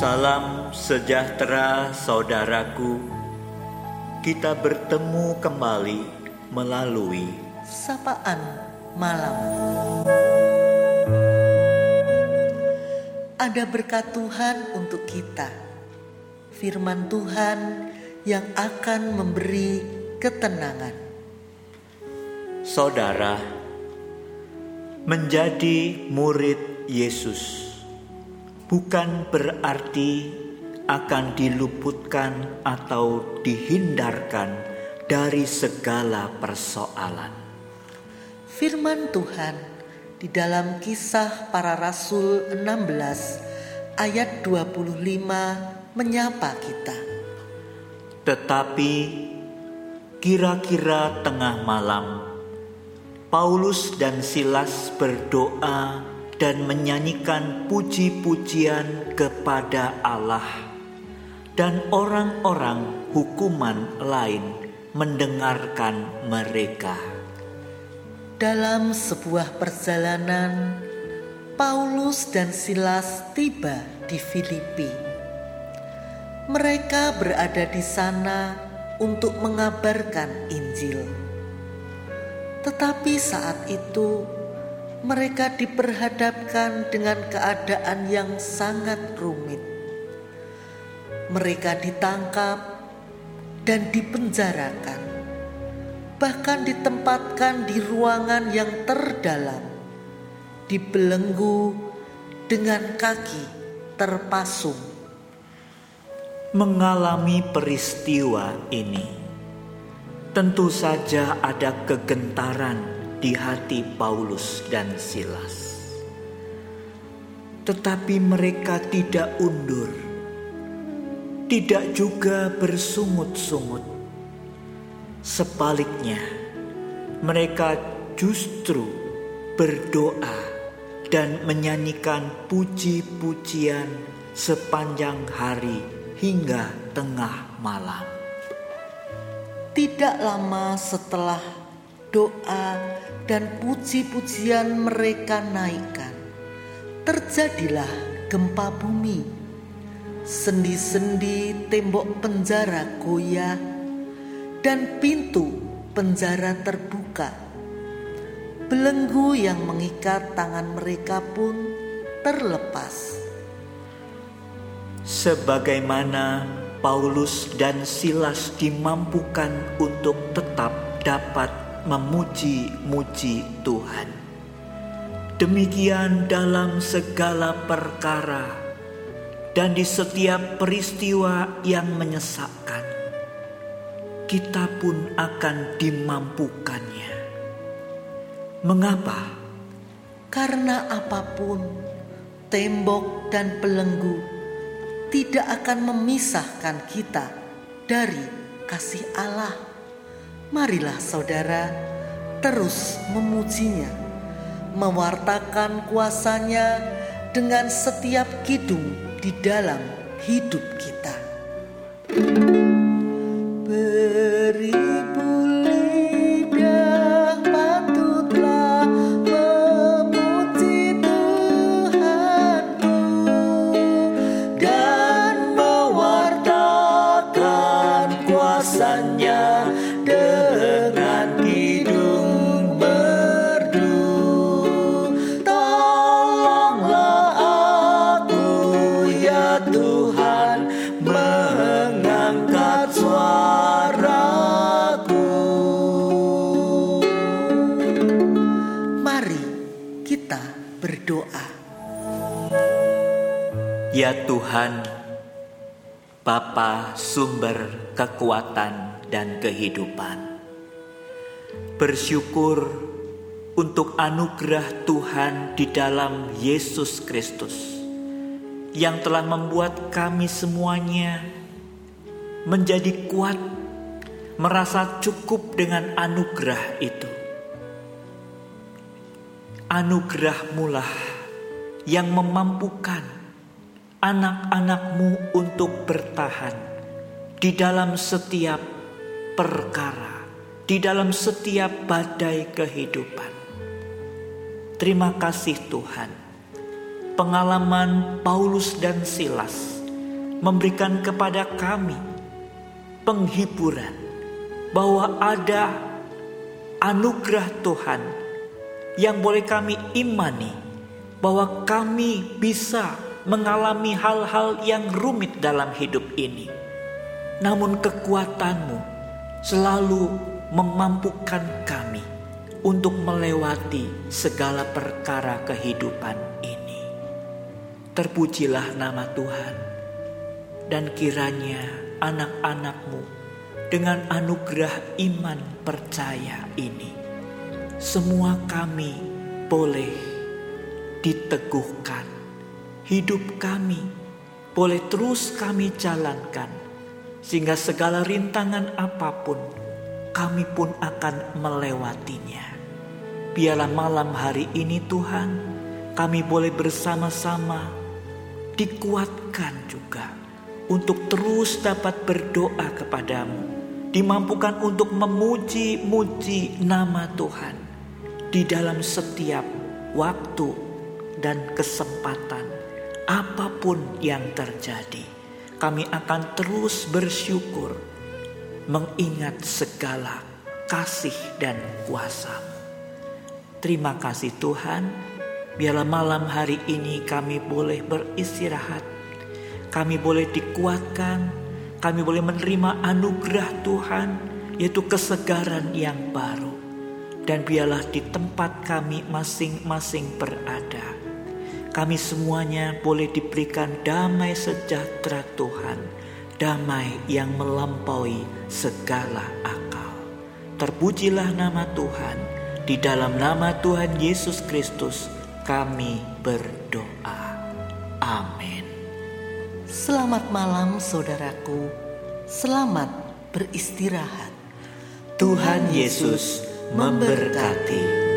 Salam sejahtera saudaraku. Kita bertemu kembali melalui sapaan malam. Ada berkat Tuhan untuk kita. Firman Tuhan yang akan memberi ketenangan. saudara menjadi murid Yesus bukan berarti akan diluputkan atau dihindarkan dari segala persoalan. Firman Tuhan di dalam kisah para rasul 16 ayat 25 menyapa kita. Tetapi kira-kira tengah malam Paulus dan Silas berdoa dan menyanyikan puji-pujian kepada Allah, dan orang-orang hukuman lain mendengarkan mereka. Dalam sebuah perjalanan, Paulus dan Silas tiba di Filipi. Mereka berada di sana untuk mengabarkan Injil, tetapi saat itu mereka diperhadapkan dengan keadaan yang sangat rumit. Mereka ditangkap dan dipenjarakan, bahkan ditempatkan di ruangan yang terdalam, dibelenggu dengan kaki terpasung. Mengalami peristiwa ini, tentu saja ada kegentaran di hati Paulus dan Silas. Tetapi mereka tidak undur, tidak juga bersungut-sungut. Sebaliknya, mereka justru berdoa dan menyanyikan puji-pujian sepanjang hari hingga tengah malam. Tidak lama setelah doa dan puji-pujian mereka naikkan. Terjadilah gempa bumi. Sendi-sendi tembok penjara goyah dan pintu penjara terbuka. Belenggu yang mengikat tangan mereka pun terlepas. Sebagaimana Paulus dan Silas dimampukan untuk tetap dapat memuji-muji Tuhan. Demikian dalam segala perkara dan di setiap peristiwa yang menyesakkan, kita pun akan dimampukannya. Mengapa? Karena apa pun, tembok dan belenggu tidak akan memisahkan kita dari kasih Allah. Marilah saudara terus memujinya, mewartakan kuasanya dengan setiap kidung di dalam hidup kita. Ya Tuhan, Bapa sumber kekuatan dan kehidupan. Bersyukur untuk anugerah Tuhan di dalam Yesus Kristus yang telah membuat kami semuanya menjadi kuat, merasa cukup dengan anugerah itu. Anugerah mulah yang memampukan anak-anakmu untuk bertahan di dalam setiap perkara, di dalam setiap badai kehidupan. Terima kasih Tuhan. Pengalaman Paulus dan Silas memberikan kepada kami penghiburan bahwa ada anugerah Tuhan yang boleh kami imani bahwa kami bisa mengalami hal-hal yang rumit dalam hidup ini. Namun kekuatanmu selalu memampukan kami untuk melewati segala perkara kehidupan ini. Terpujilah nama Tuhan dan kiranya anak-anakmu dengan anugerah iman percaya ini semua kami boleh diteguhkan. Hidup kami boleh terus kami jalankan, sehingga segala rintangan apa pun kami pun akan melewatinya. Biarlah malam hari ini, Tuhan, kami boleh bersama-sama dikuatkan juga untuk terus dapat berdoa kepadamu, dimampukan untuk memuji-muji nama Tuhan di dalam setiap waktu dan kesempatan, apa pun yang terjadi, kami akan terus bersyukur, mengingat segala kasih dan kuasamu. Terima kasih Tuhan, biarlah malam hari ini kami boleh beristirahat, kami boleh dikuatkan, kami boleh menerima anugerah Tuhan, yaitu kesegaran yang baru dan biarlah di tempat kami masing-masing berada. Kami semuanya boleh diberikan damai sejahtera Tuhan, damai yang melampaui segala akal. Terpujilah nama Tuhan, di dalam nama Tuhan Yesus Kristus kami berdoa. Amin. Selamat malam saudaraku, selamat beristirahat. Tuhan Yesus memberkati.